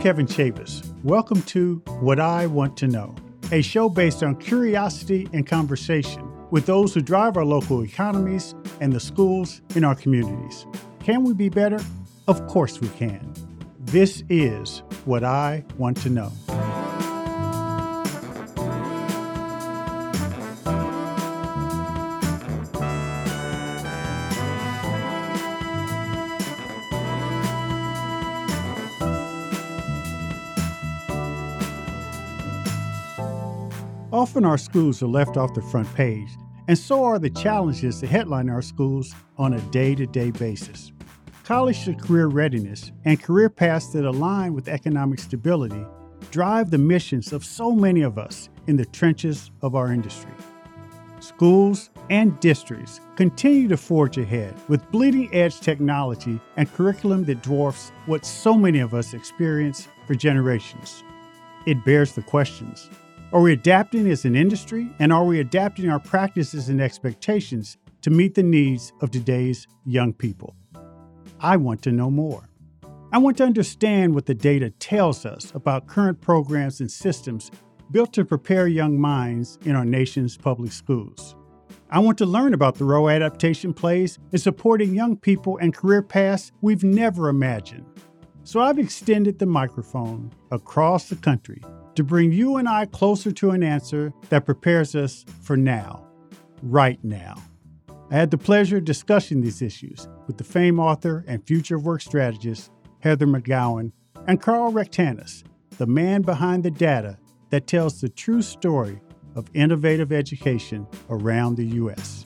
Kevin Chavous. Welcome to What I Want to Know, a show based on curiosity and conversation with those who drive our local economies and the schools in our communities. Can we be better? Of course we can. This is What I Want to Know. Often our schools are left off the front page, and so are the challenges that headline our schools on a day to day basis. College to career readiness and career paths that align with economic stability drive the missions of so many of us in the trenches of our industry. Schools and districts continue to forge ahead with bleeding edge technology and curriculum that dwarfs what so many of us experience for generations. It bears the questions are we adapting as an industry? And are we adapting our practices and expectations to meet the needs of today's young people? I want to know more. I want to understand what the data tells us about current programs and systems built to prepare young minds in our nation's public schools. I want to learn about the role adaptation plays in supporting young people and career paths we've never imagined. So I've extended the microphone across the country to bring you and I closer to an answer that prepares us for now, right now. I had the pleasure of discussing these issues with the famed author and future work strategist Heather McGowan and Karl Rectanus, the man behind the data that tells the true story of innovative education around the U.S.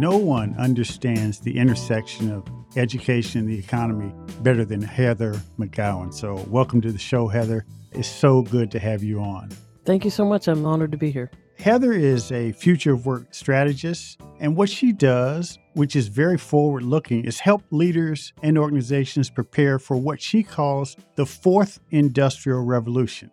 No one understands the intersection of education and the economy better than Heather McGowan. So, welcome to the show, Heather. It's so good to have you on. Thank you so much. I'm honored to be here. Heather is a future of work strategist, and what she does, which is very forward looking, is help leaders and organizations prepare for what she calls the fourth industrial revolution.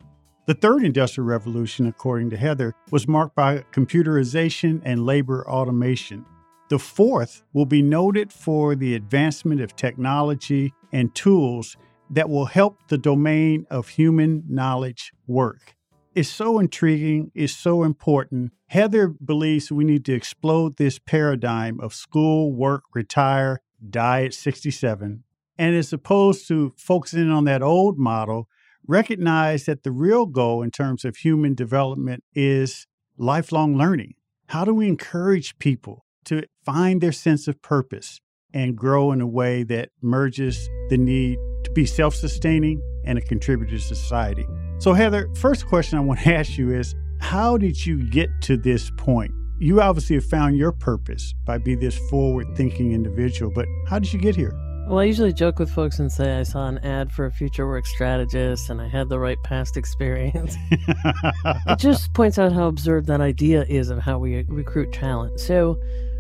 The third industrial revolution, according to Heather, was marked by computerization and labor automation. The fourth will be noted for the advancement of technology and tools that will help the domain of human knowledge work. It's so intriguing, it's so important. Heather believes we need to explode this paradigm of school, work, retire, die at 67. And as opposed to focusing on that old model, recognize that the real goal in terms of human development is lifelong learning. How do we encourage people to find their sense of purpose and grow in a way that merges the need to be self sustaining and a contributor to society. So, Heather, first question I want to ask you is how did you get to this point? You obviously have found your purpose by being this forward thinking individual, but how did you get here? Well, I usually joke with folks and say I saw an ad for a future work strategist and I had the right past experience. it just points out how absurd that idea is of how we recruit talent. So,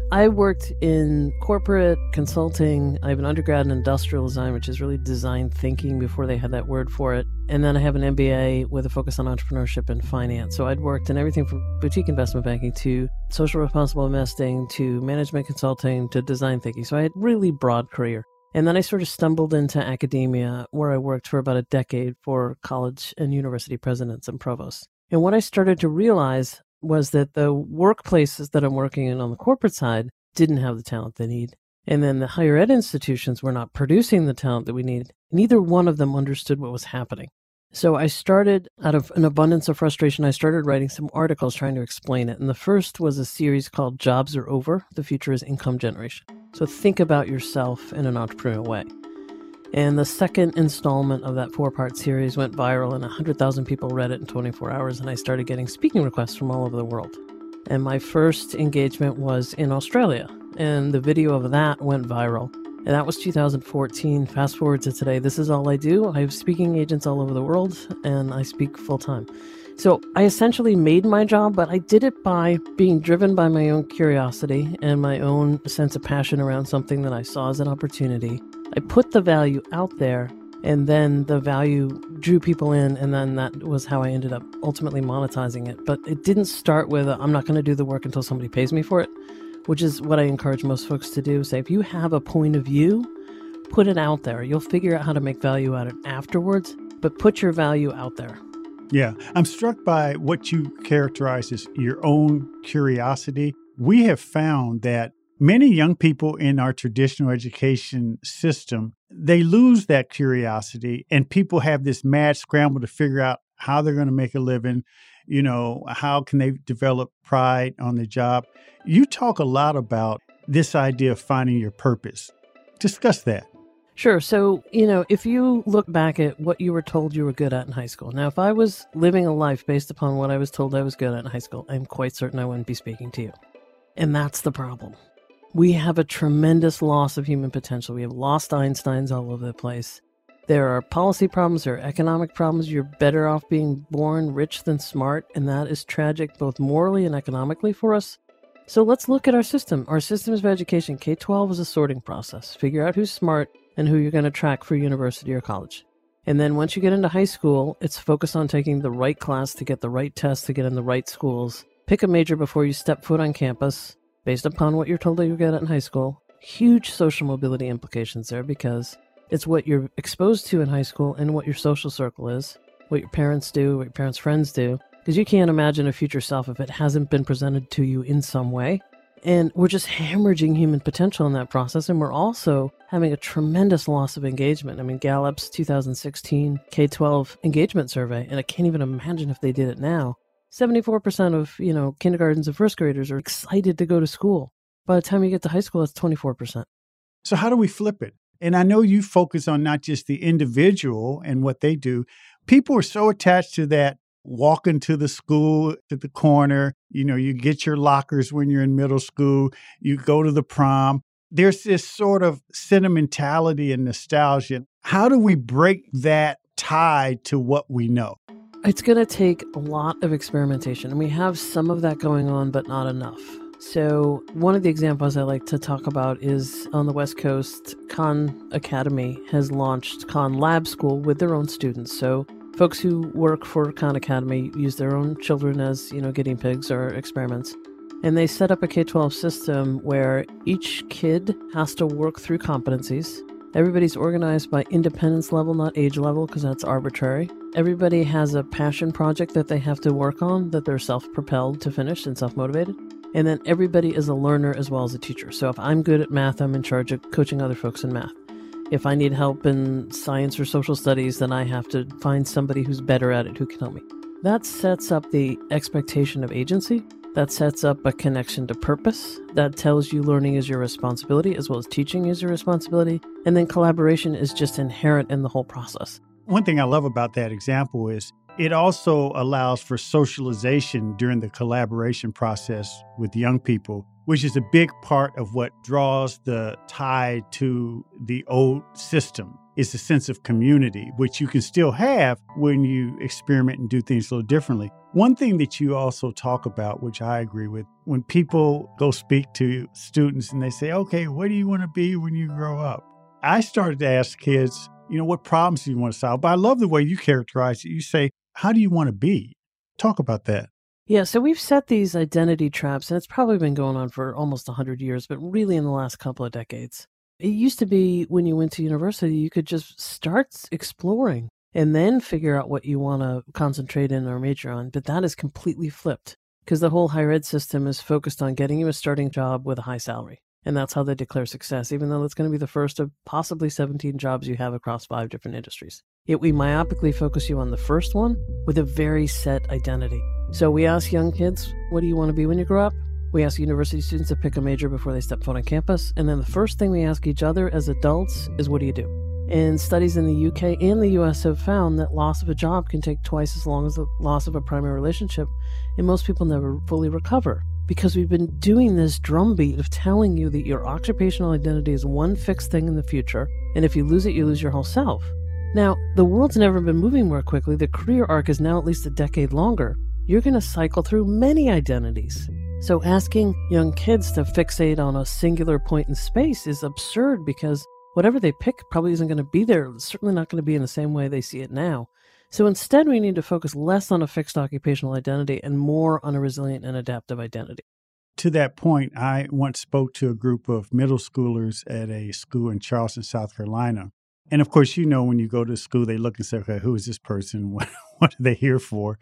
I worked in corporate consulting. I have an undergrad in industrial design, which is really design thinking before they had that word for it. And then I have an MBA with a focus on entrepreneurship and finance. So I'd worked in everything from boutique investment banking to social responsible investing to management consulting to design thinking. So I had really broad career. And then I sort of stumbled into academia where I worked for about a decade for college and university presidents and provosts. And what I started to realize was that the workplaces that I'm working in on the corporate side didn't have the talent they need. And then the higher ed institutions were not producing the talent that we need. Neither one of them understood what was happening. So I started, out of an abundance of frustration, I started writing some articles trying to explain it. And the first was a series called Jobs Are Over The Future is Income Generation. So think about yourself in an entrepreneurial way. And the second installment of that four part series went viral, and 100,000 people read it in 24 hours. And I started getting speaking requests from all over the world. And my first engagement was in Australia, and the video of that went viral. And that was 2014. Fast forward to today, this is all I do. I have speaking agents all over the world, and I speak full time. So I essentially made my job, but I did it by being driven by my own curiosity and my own sense of passion around something that I saw as an opportunity. I put the value out there, And then the value drew people in, and then that was how I ended up ultimately monetizing it. But it didn't start with, i am not going to do the work until somebody pays me for it, which is what I encourage most folks to do. Say, if you have a point of view, put it out there. You'll figure out how to make value out of it afterwards, but put your value out there. Yeah, I'm struck by what you characterize as your own curiosity. We have found that many young people in our traditional education system they lose that curiosity and people have this mad scramble to figure out how they're going to make a living you know how can they develop pride on the job you talk a lot about this idea of finding your purpose discuss that Sure. So, you know, if you look back at what you were told you were good at in high school, now, if I was living a life based upon what I was told I was good at in high school, I'm quite certain I wouldn't be speaking to you. And that's the problem. We have a tremendous loss of human potential. We have lost Einsteins all over the place. There are policy problems, there are economic problems. You're better off being born rich than smart, and that is tragic both morally and economically for us. So let's look at our system. Our systems of education, K 12 is a sorting process. Figure out who's smart and who you're going to track for university or college. And then once you get into high school, it's focused on taking the right class to get the right test to get in the right schools. Pick a major before you step foot on campus based upon what you're told that you get at in high school. Huge social mobility implications there because it's what you're exposed to in high school and what your social circle is, what your parents do, what your parents' friends do. Because you can't imagine a future self if it hasn't been presented to you in some way. And we're just hemorrhaging human potential in that process. And we're also having a tremendous loss of engagement. I mean, Gallup's 2016 K 12 engagement survey, and I can't even imagine if they did it now. 74% of, you know, kindergartens and first graders are excited to go to school. By the time you get to high school, it's 24%. So, how do we flip it? And I know you focus on not just the individual and what they do. People are so attached to that walking to the school to the corner. You know, you get your lockers when you're in middle school, you go to the prom. There's this sort of sentimentality and nostalgia. How do we break that tie to what we know? It's going to take a lot of experimentation, and we have some of that going on, but not enough. So, one of the examples I like to talk about is on the West Coast, Khan Academy has launched Khan Lab School with their own students. So, folks who work for Khan Academy use their own children as, you know, guinea pigs or experiments. And they set up a K 12 system where each kid has to work through competencies. Everybody's organized by independence level, not age level, because that's arbitrary. Everybody has a passion project that they have to work on that they're self propelled to finish and self motivated. And then everybody is a learner as well as a teacher. So if I'm good at math, I'm in charge of coaching other folks in math. If I need help in science or social studies, then I have to find somebody who's better at it who can help me. That sets up the expectation of agency. That sets up a connection to purpose. That tells you learning is your responsibility as well as teaching is your responsibility. And then collaboration is just inherent in the whole process. One thing I love about that example is it also allows for socialization during the collaboration process with young people which is a big part of what draws the tie to the old system is the sense of community which you can still have when you experiment and do things a little differently one thing that you also talk about which i agree with when people go speak to students and they say okay what do you want to be when you grow up? I started to ask kids you know what problems do you want to solve? But i love the way you characterize it. You say how do you want to be? Talk about that. Yeah, so we've set these identity traps, and it's probably been going on for almost 100 years, but really in the last couple of decades. It used to be when you went to university, you could just start exploring and then figure out what you want to concentrate in or major on, but that is completely flipped because the whole higher ed system is focused on getting you a starting job with a high salary. And that's how they declare success, even though it's going to be the first of possibly 17 jobs you have across five different industries. Yet we myopically focus you on the first one with a very set identity. So we ask young kids, what do you want to be when you grow up? We ask university students to pick a major before they step foot on campus. And then the first thing we ask each other as adults is, what do you do? And studies in the UK and the US have found that loss of a job can take twice as long as the loss of a primary relationship, and most people never fully recover because we've been doing this drumbeat of telling you that your occupational identity is one fixed thing in the future, and if you lose it, you lose your whole self. Now, the world's never been moving more quickly. The career arc is now at least a decade longer you're going to cycle through many identities. So asking young kids to fixate on a singular point in space is absurd because whatever they pick probably isn't going to be there. It's certainly not going to be in the same way they see it now. So instead, we need to focus less on a fixed occupational identity and more on a resilient and adaptive identity. To that point, I once spoke to a group of middle schoolers at a school in Charleston, South Carolina. And of course, you know, when you go to school, they look and say, okay, who is this person? What, what are they here for?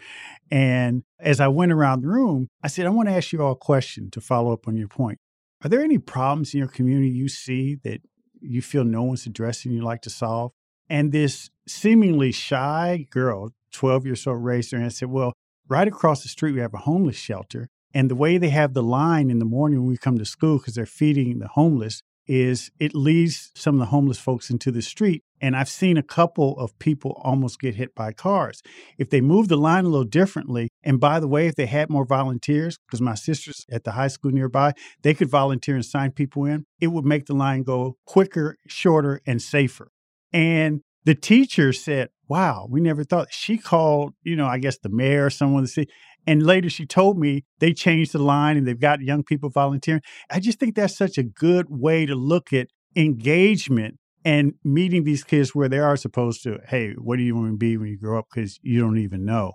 And as I went around the room, I said, I want to ask you all a question to follow up on your point. Are there any problems in your community you see that you feel no one's addressing you like to solve? And this seemingly shy girl, 12 years old, raised her hand and said, Well, right across the street, we have a homeless shelter. And the way they have the line in the morning when we come to school, because they're feeding the homeless, is it leads some of the homeless folks into the street. And I've seen a couple of people almost get hit by cars. If they move the line a little differently, and by the way, if they had more volunteers, because my sister's at the high school nearby, they could volunteer and sign people in, it would make the line go quicker, shorter, and safer. And the teacher said, Wow, we never thought. She called, you know, I guess the mayor or someone to see. And later she told me they changed the line and they've got young people volunteering. I just think that's such a good way to look at engagement and meeting these kids where they are supposed to, hey, what do you want to be when you grow up? Because you don't even know.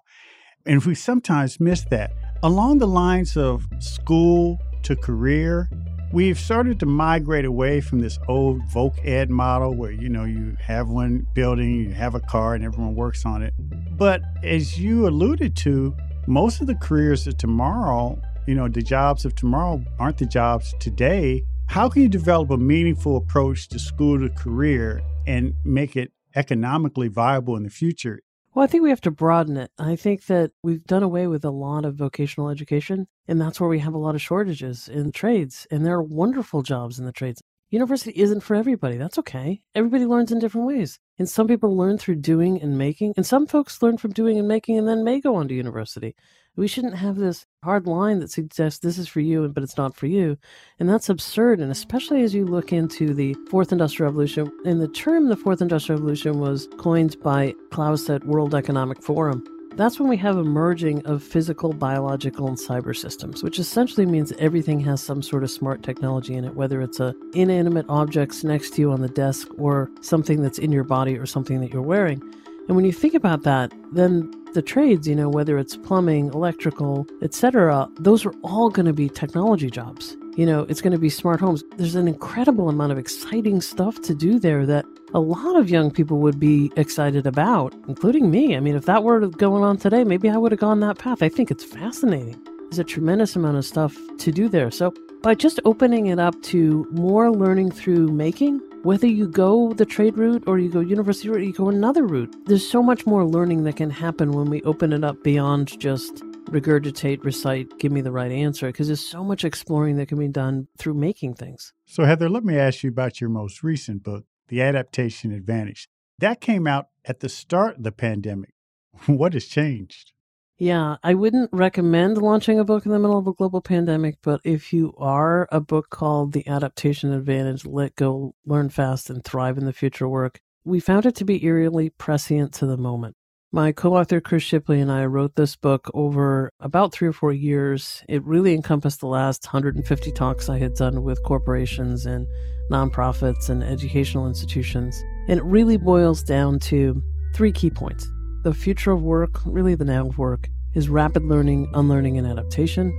And we sometimes miss that, along the lines of school to career, we've started to migrate away from this old voc ed model where you know you have one building you have a car and everyone works on it but as you alluded to most of the careers of tomorrow, you know, the jobs of tomorrow aren't the jobs today. How can you develop a meaningful approach to school to career and make it economically viable in the future? Well, I think we have to broaden it. I think that we've done away with a lot of vocational education, and that's where we have a lot of shortages in trades. And there are wonderful jobs in the trades. University isn't for everybody. That's okay. Everybody learns in different ways. And some people learn through doing and making, and some folks learn from doing and making and then may go on to university. We shouldn't have this hard line that suggests this is for you, but it's not for you. And that's absurd. And especially as you look into the Fourth Industrial Revolution, and the term the Fourth Industrial Revolution was coined by Klaus at World Economic Forum. That's when we have a merging of physical, biological, and cyber systems, which essentially means everything has some sort of smart technology in it, whether it's a inanimate objects next to you on the desk or something that's in your body or something that you're wearing. And when you think about that, then the trades, you know, whether it's plumbing, electrical, etc., those are all going to be technology jobs. You know, it's going to be smart homes. There's an incredible amount of exciting stuff to do there that a lot of young people would be excited about, including me. I mean, if that were going on today, maybe I would have gone that path. I think it's fascinating. There's a tremendous amount of stuff to do there. So, by just opening it up to more learning through making, whether you go the trade route or you go university route, you go another route, there's so much more learning that can happen when we open it up beyond just regurgitate, recite, give me the right answer, because there's so much exploring that can be done through making things. So, Heather, let me ask you about your most recent book, The Adaptation Advantage. That came out at the start of the pandemic. what has changed? Yeah, I wouldn't recommend launching a book in the middle of a global pandemic, but if you are a book called The Adaptation Advantage Let Go, Learn Fast, and Thrive in the Future Work, we found it to be eerily prescient to the moment. My co author Chris Shipley and I wrote this book over about three or four years. It really encompassed the last 150 talks I had done with corporations and nonprofits and educational institutions. And it really boils down to three key points. The future of work, really the now of work, is rapid learning, unlearning, and adaptation.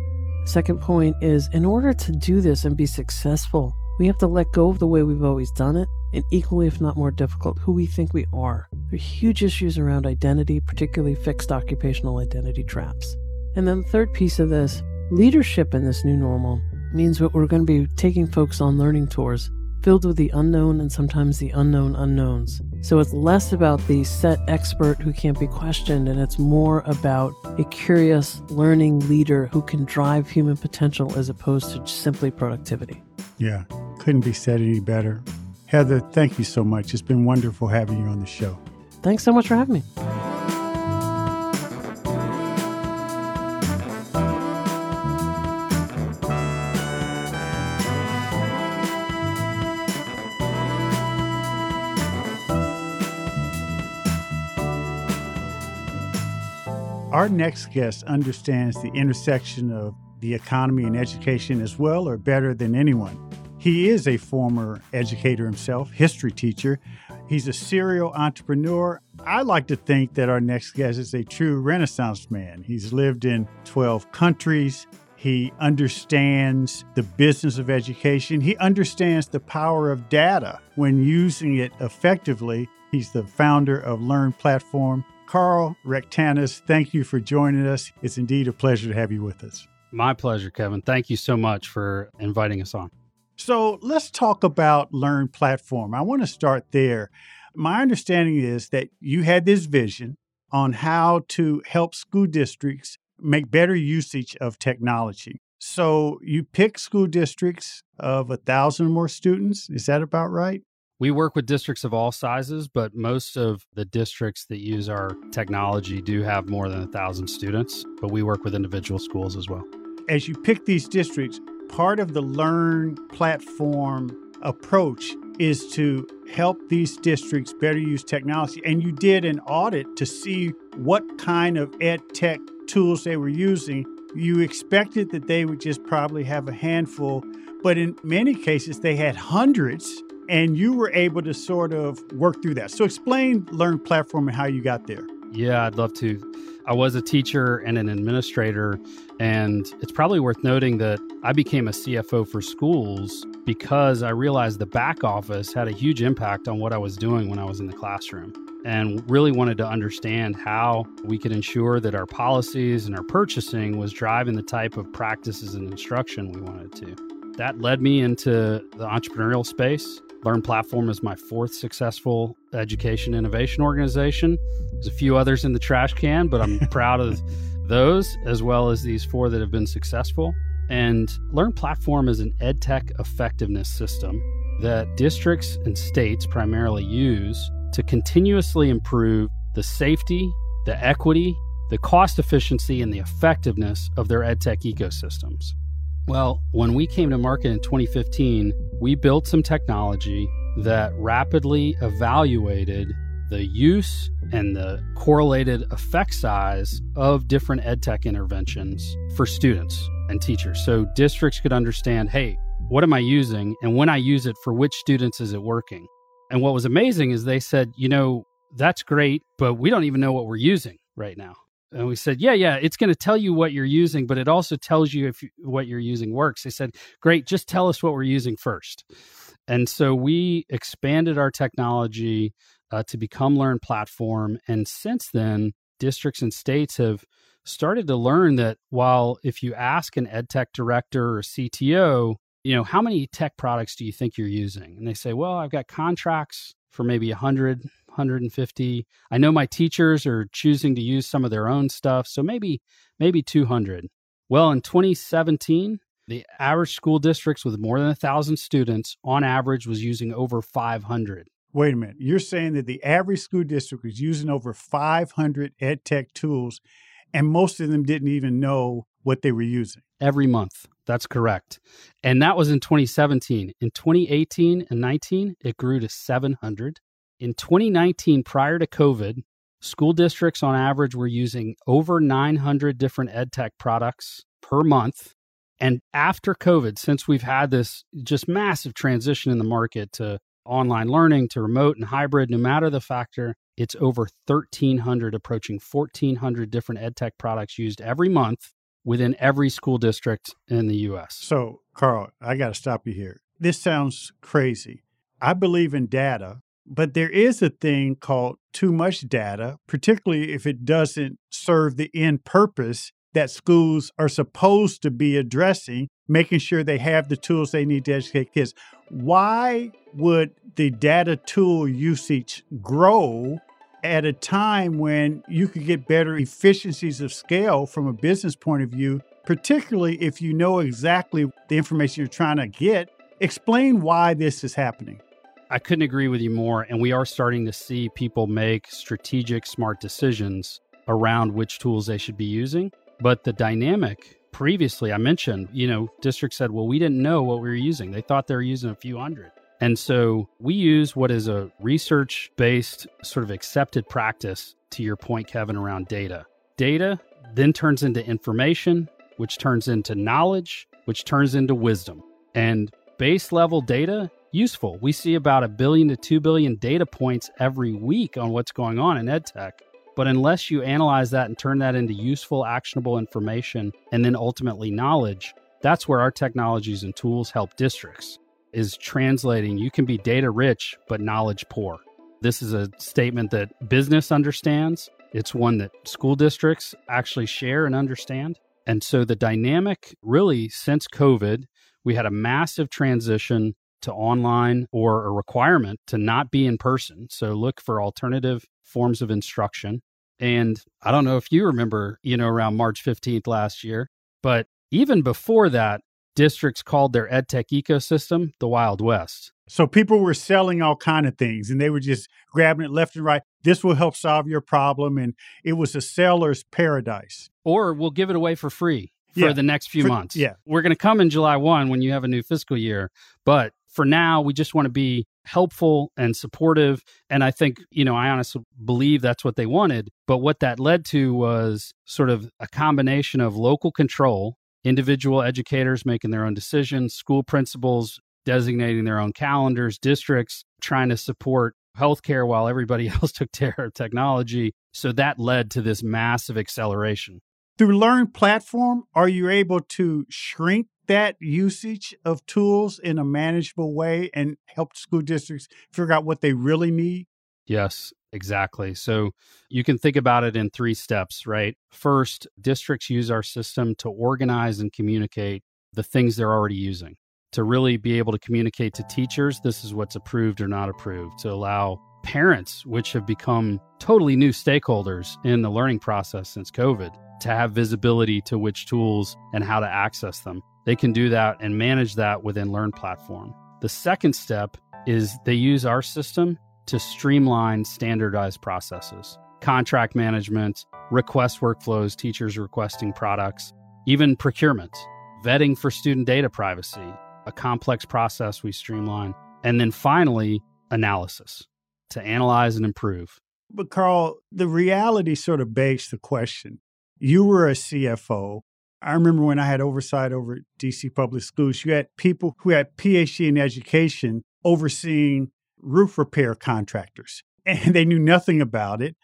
Second point is in order to do this and be successful, we have to let go of the way we've always done it, and equally, if not more difficult, who we think we are. There are huge issues around identity, particularly fixed occupational identity traps. And then the third piece of this leadership in this new normal means that we're going to be taking folks on learning tours filled with the unknown and sometimes the unknown unknowns. So it's less about the set expert who can't be questioned, and it's more about a curious, learning leader who can drive human potential as opposed to simply productivity. Yeah, couldn't be said any better. Heather, thank you so much. It's been wonderful having you on the show. Thanks so much for having me. Our next guest understands the intersection of the economy and education as well or better than anyone. He is a former educator himself, history teacher. He's a serial entrepreneur. I like to think that our next guest is a true Renaissance man. He's lived in 12 countries. He understands the business of education. He understands the power of data when using it effectively. He's the founder of Learn Platform. Karl Rectanus, thank you for joining us. It's indeed a pleasure to have you with us. My pleasure, Kevin. Thank you so much for inviting us on. So let's talk about Learn Platform. I want to start there. My understanding is that you had this vision on how to help school districts make better usage of technology. So you pick school districts of a thousand or more students. Is that about right? We work with districts of all sizes, but most of the districts that use our technology do have more than a thousand students, but we work with individual schools as well. As you pick these districts, part of the Learn platform approach is to help these districts better use technology. And you did an audit to see what kind of ed tech tools they were using. You expected that they would just probably have a handful, but in many cases, they had hundreds and you were able to sort of work through that. So explain Learn Platform and how you got there. Yeah, I'd love to. I was a teacher and an administrator, and it's probably worth noting that I became a CFO for schools because I realized the back office had a huge impact on what I was doing when I was in the classroom and really wanted to understand how we could ensure that our policies and our purchasing was driving the type of practices and instruction we wanted to. That led me into the entrepreneurial space Learn Platform is my fourth successful education innovation organization. There's a few others in the trash can, but I'm proud of those as well as these four that have been successful. And Learn Platform is an EdTech effectiveness system that districts and states primarily use to continuously improve the safety, the equity, the cost efficiency, and the effectiveness of their EdTech ecosystems. Well, when we came to market in 2015, we built some technology that rapidly evaluated the use and the correlated effect size of different edtech interventions for students and teachers. So districts could understand, hey, what am I using? And when I use it, for which students is it working? And what was amazing is they said, you know, that's great, but we don't even know what we're using right now. And we said, yeah, yeah, it's going to tell you what you're using, but it also tells you if you, what you're using works. They said, great, just tell us what we're using first. And so we expanded our technology uh, to become Learn Platform. And since then, districts and states have started to learn that while if you ask an ed tech director or CTO, you know, how many tech products do you think you're using? And they say, well, I've got contracts for maybe 100 150. I know my teachers are choosing to use some of their own stuff, so maybe maybe 200. Well, in 2017, the average school districts with more than a thousand students on average was using over 500. Wait a minute. You're saying that the average school district was using over 500 ed tech tools, and most of them didn't even know what they were using. Every month. That's correct. And that was in 2017. In 2018 and 19, it grew to 700. In 2019, prior to COVID, school districts on average were using over 900 different ed tech products per month. And after COVID, since we've had this just massive transition in the market to online learning, to remote and hybrid, no matter the factor, it's over 1,300, approaching 1,400 different ed tech products used every month within every school district in the US. So, Karl, I got to stop you here. This sounds crazy. I believe in data but there is a thing called too much data, particularly if it doesn't serve the end purpose that schools are supposed to be addressing, making sure they have the tools they need to educate kids. Why would the data tool usage grow at a time when you could get better efficiencies of scale from a business point of view, particularly if you know exactly the information you're trying to get? Explain why this is happening. I couldn't agree with you more. And we are starting to see people make strategic, smart decisions around which tools they should be using. But the dynamic previously, I mentioned, you know, district said, well, we didn't know what we were using. They thought they were using a few hundred. And so we use what is a research based, sort of accepted practice, to your point, Kevin, around data. Data then turns into information, which turns into knowledge, which turns into wisdom. And base level data, useful. We see about a billion to 2 billion data points every week on what's going on in EdTech. But unless you analyze that and turn that into useful, actionable information and then ultimately knowledge, that's where our technologies and tools help districts is translating you can be data rich but knowledge poor. This is a statement that business understands. It's one that school districts actually share and understand. And so the dynamic really since COVID, we had a massive transition to online or a requirement to not be in person. So look for alternative forms of instruction. And I don't know if you remember, you know, around March 15th last year, but even before that, districts called their edtech ecosystem the Wild West. So people were selling all kind of things and they were just grabbing it left and right. This will help solve your problem. And it was a seller's paradise. Or we'll give it away for free for Yeah, the next few for- months. yeah. We're going to come in July 1 when you have a new fiscal year. But for now, we just want to be helpful and supportive. And I think, you know, I honestly believe that's what they wanted. But what that led to was sort of a combination of local control, individual educators making their own decisions, school principals designating their own calendars, districts trying to support healthcare while everybody else took care of technology. So that led to this massive acceleration. Through Learn Platform, are you able to shrink that usage of tools in a manageable way and help school districts figure out what they really need? Yes, exactly. So you can think about it in three steps, right? First, districts use our system to organize and communicate the things they're already using, to really be able to communicate to teachers this is what's approved or not approved, to allow parents, which have become totally new stakeholders in the learning process since COVID, to have visibility to which tools and how to access them. They can do that and manage that within Learn Platform. The second step is they use our system to streamline standardized processes, contract management, request workflows, teachers requesting products, even procurement, vetting for student data privacy, a complex process we streamline, and then finally, analysis to analyze and improve. But Karl, the reality sort of begs the question. You were a CFO. I remember when I had oversight over DC public schools, you had people who had PhD in education overseeing roof repair contractors, and they knew nothing about it.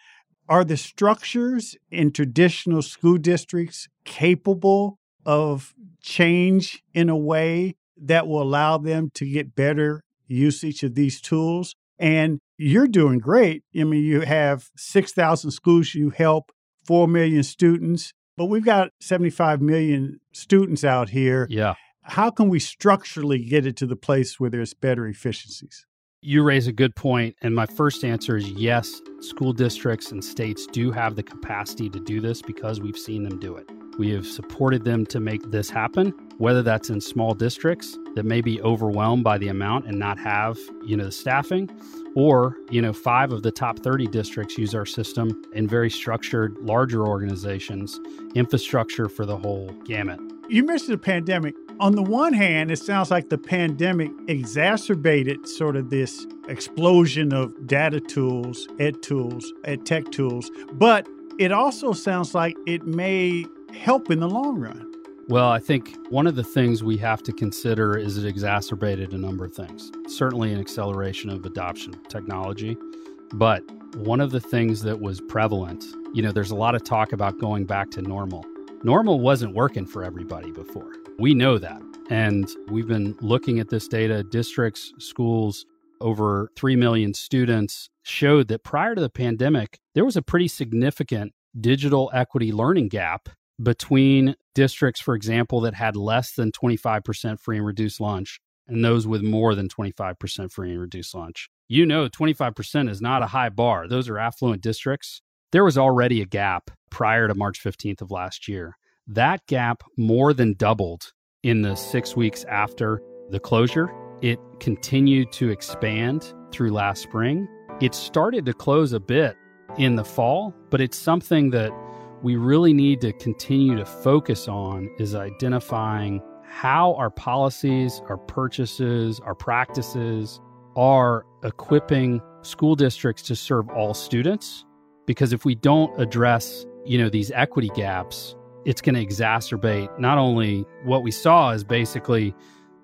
Are the structures in traditional school districts capable of change in a way that will allow them to get better usage of these tools? And you're doing great. I mean, you have 6,000 schools you help, 4 million students, but we've got 75 million students out here. Yeah. How can we structurally get it to the place where there's better efficiencies? You raise a good point, and my first answer is yes, school districts and states do have the capacity to do this because we've seen them do it. We have supported them to make this happen, whether that's in small districts that may be overwhelmed by the amount and not have, you know, the staffing, or, you know, 5 of the top 30 districts use our system in very structured larger organizations, infrastructure for the whole gamut. You mentioned the pandemic. On the one hand, it sounds like the pandemic exacerbated sort of this explosion of data tools, ed tools, ed tech tools, but it also sounds like it may help in the long run. Well, I think one of the things we have to consider is it exacerbated a number of things. Certainly, an acceleration of adoption technology. But one of the things that was prevalent, you know, there's a lot of talk about going back to normal. Normal wasn't working for everybody before. We know that. And we've been looking at this data. Districts, schools, over 3 million students showed that prior to the pandemic, there was a pretty significant digital equity learning gap between districts, for example, that had less than 25% free and reduced lunch and those with more than 25% free and reduced lunch. You know, 25% is not a high bar. Those are affluent districts. There was already a gap prior to March 15th of last year. That gap more than doubled in the six weeks after the closure. It continued to expand through last spring. It started to close a bit in the fall, but it's something that we really need to continue to focus on is identifying how our policies, our purchases, our practices are equipping school districts to serve all students because if we don't address, you know, these equity gaps, it's going to exacerbate not only what we saw is basically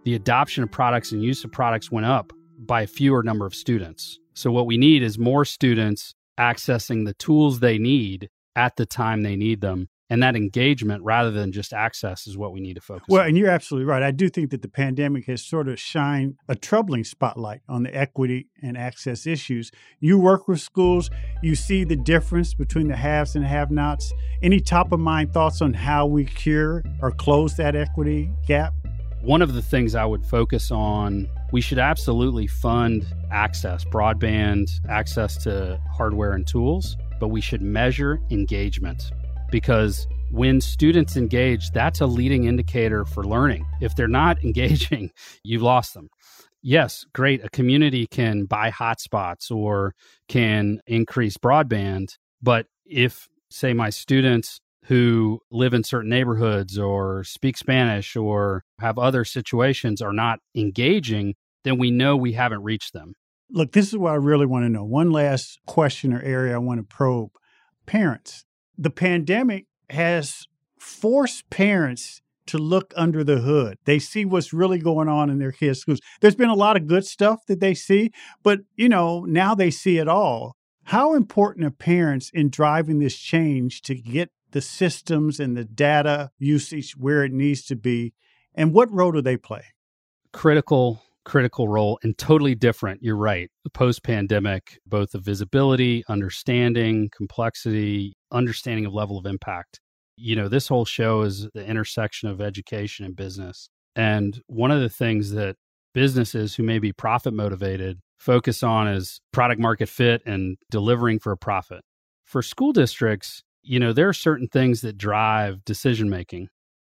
the adoption of products and use of products went up by a fewer number of students. So, what we need is more students accessing the tools they need at the time they need them and that engagement rather than just access is what we need to focus well, on. and you're absolutely right. I do think that the pandemic has sort of shined a troubling spotlight on the equity and access issues. You work with schools, you see the difference between the haves and have nots. Any top of mind thoughts on how we cure or close that equity gap? One of the things I would focus on, we should absolutely fund access, broadband access to hardware and tools, but we should measure engagement because when students engage, that's a leading indicator for learning. If they're not engaging, you've lost them. Yes, great. A community can buy hotspots or can increase broadband. But if, say, my students who live in certain neighborhoods or speak Spanish or have other situations are not engaging, then we know we haven't reached them. Look, this is what I really want to know. One last question or area I want to probe parents the pandemic has forced parents to look under the hood. They see what's really going on in their kids' schools. There's been a lot of good stuff that they see, but you know, now they see it all. How important are parents in driving this change to get the systems and the data usage where it needs to be? And what role do they play? Critical critical role and totally different. You're right. Post pandemic, both the visibility, understanding, complexity, understanding of level of impact. You know, this whole show is the intersection of education and business. And one of the things that businesses who may be profit motivated focus on is product market fit and delivering for a profit. For school districts, you know, there are certain things that drive decision making.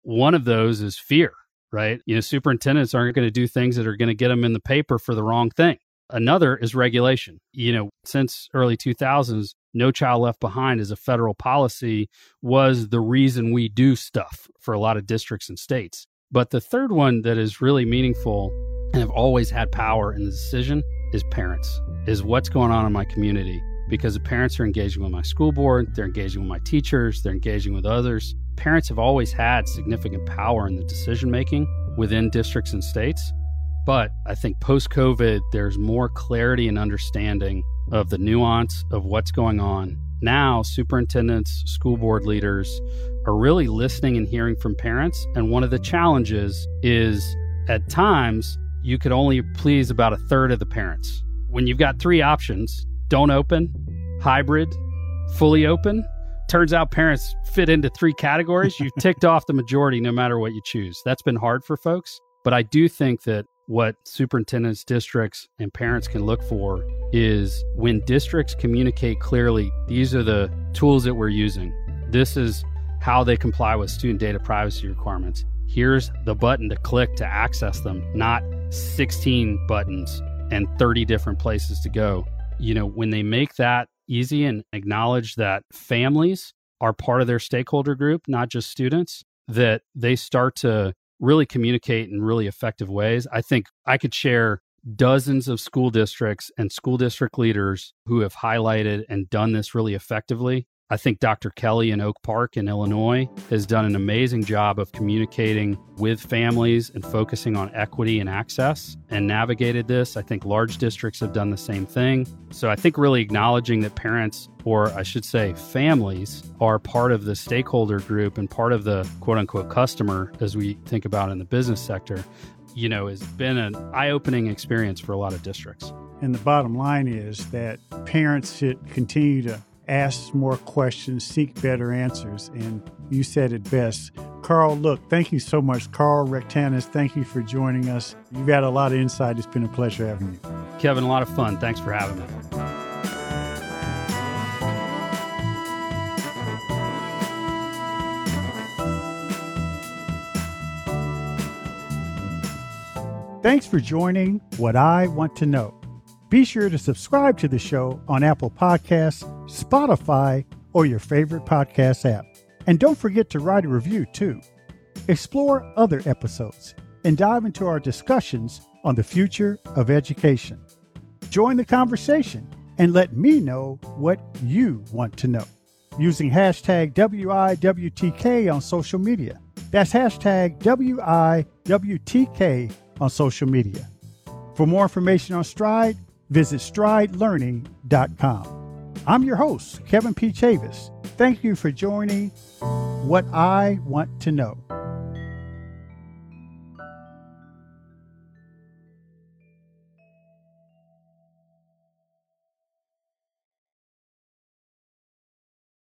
One of those is fear right? You know, superintendents aren't going to do things that are going to get them in the paper for the wrong thing. Another is regulation. You know, since early 2000s, no child left behind as a federal policy was the reason we do stuff for a lot of districts and states. But the third one that is really meaningful and have always had power in the decision is parents, is what's going on in my community. Because the parents are engaging with my school board, they're engaging with my teachers, they're engaging with others parents have always had significant power in the decision making within districts and states. But I think post COVID, there's more clarity and understanding of the nuance of what's going on. Now, superintendents, school board leaders are really listening and hearing from parents. And one of the challenges is at times you could only please about a third of the parents. When you've got three options don't open, hybrid, fully open, Turns out parents fit into three categories. You've ticked off the majority no matter what you choose. That's been hard for folks. But I do think that what superintendents, districts, and parents can look for is when districts communicate clearly, these are the tools that we're using. This is how they comply with student data privacy requirements. Here's the button to click to access them, not 16 buttons and 30 different places to go. You know, when they make that easy and acknowledge that families are part of their stakeholder group, not just students, that they start to really communicate in really effective ways. I think I could share dozens of school districts and school district leaders who have highlighted and done this really effectively. I think Dr. Kelly in Oak Park in Illinois has done an amazing job of communicating with families and focusing on equity and access and navigated this. I think large districts have done the same thing. So I think really acknowledging that parents, or I should say families, are part of the stakeholder group and part of the quote unquote customer as we think about in the business sector, you know, has been an eye opening experience for a lot of districts. And the bottom line is that parents should continue to ask more questions, seek better answers. And you said it best. Karl, look, thank you so much. Karl Rectanus, thank you for joining us. You've got a lot of insight. It's been a pleasure having you. Kevin, a lot of fun. Thanks for having me. Thanks for joining What I Want to Know. Be sure to subscribe to the show on Apple Podcasts, Spotify, or your favorite podcast app. And don't forget to write a review too. Explore other episodes and dive into our discussions on the future of education. Join the conversation and let me know what you want to know using hashtag WIWTK on social media. That's hashtag WIWTK on social media. For more information on Stride, visit stridelearning.com. I'm your host, Kevin P. Chavis. Thank you for joining What I Want to Know.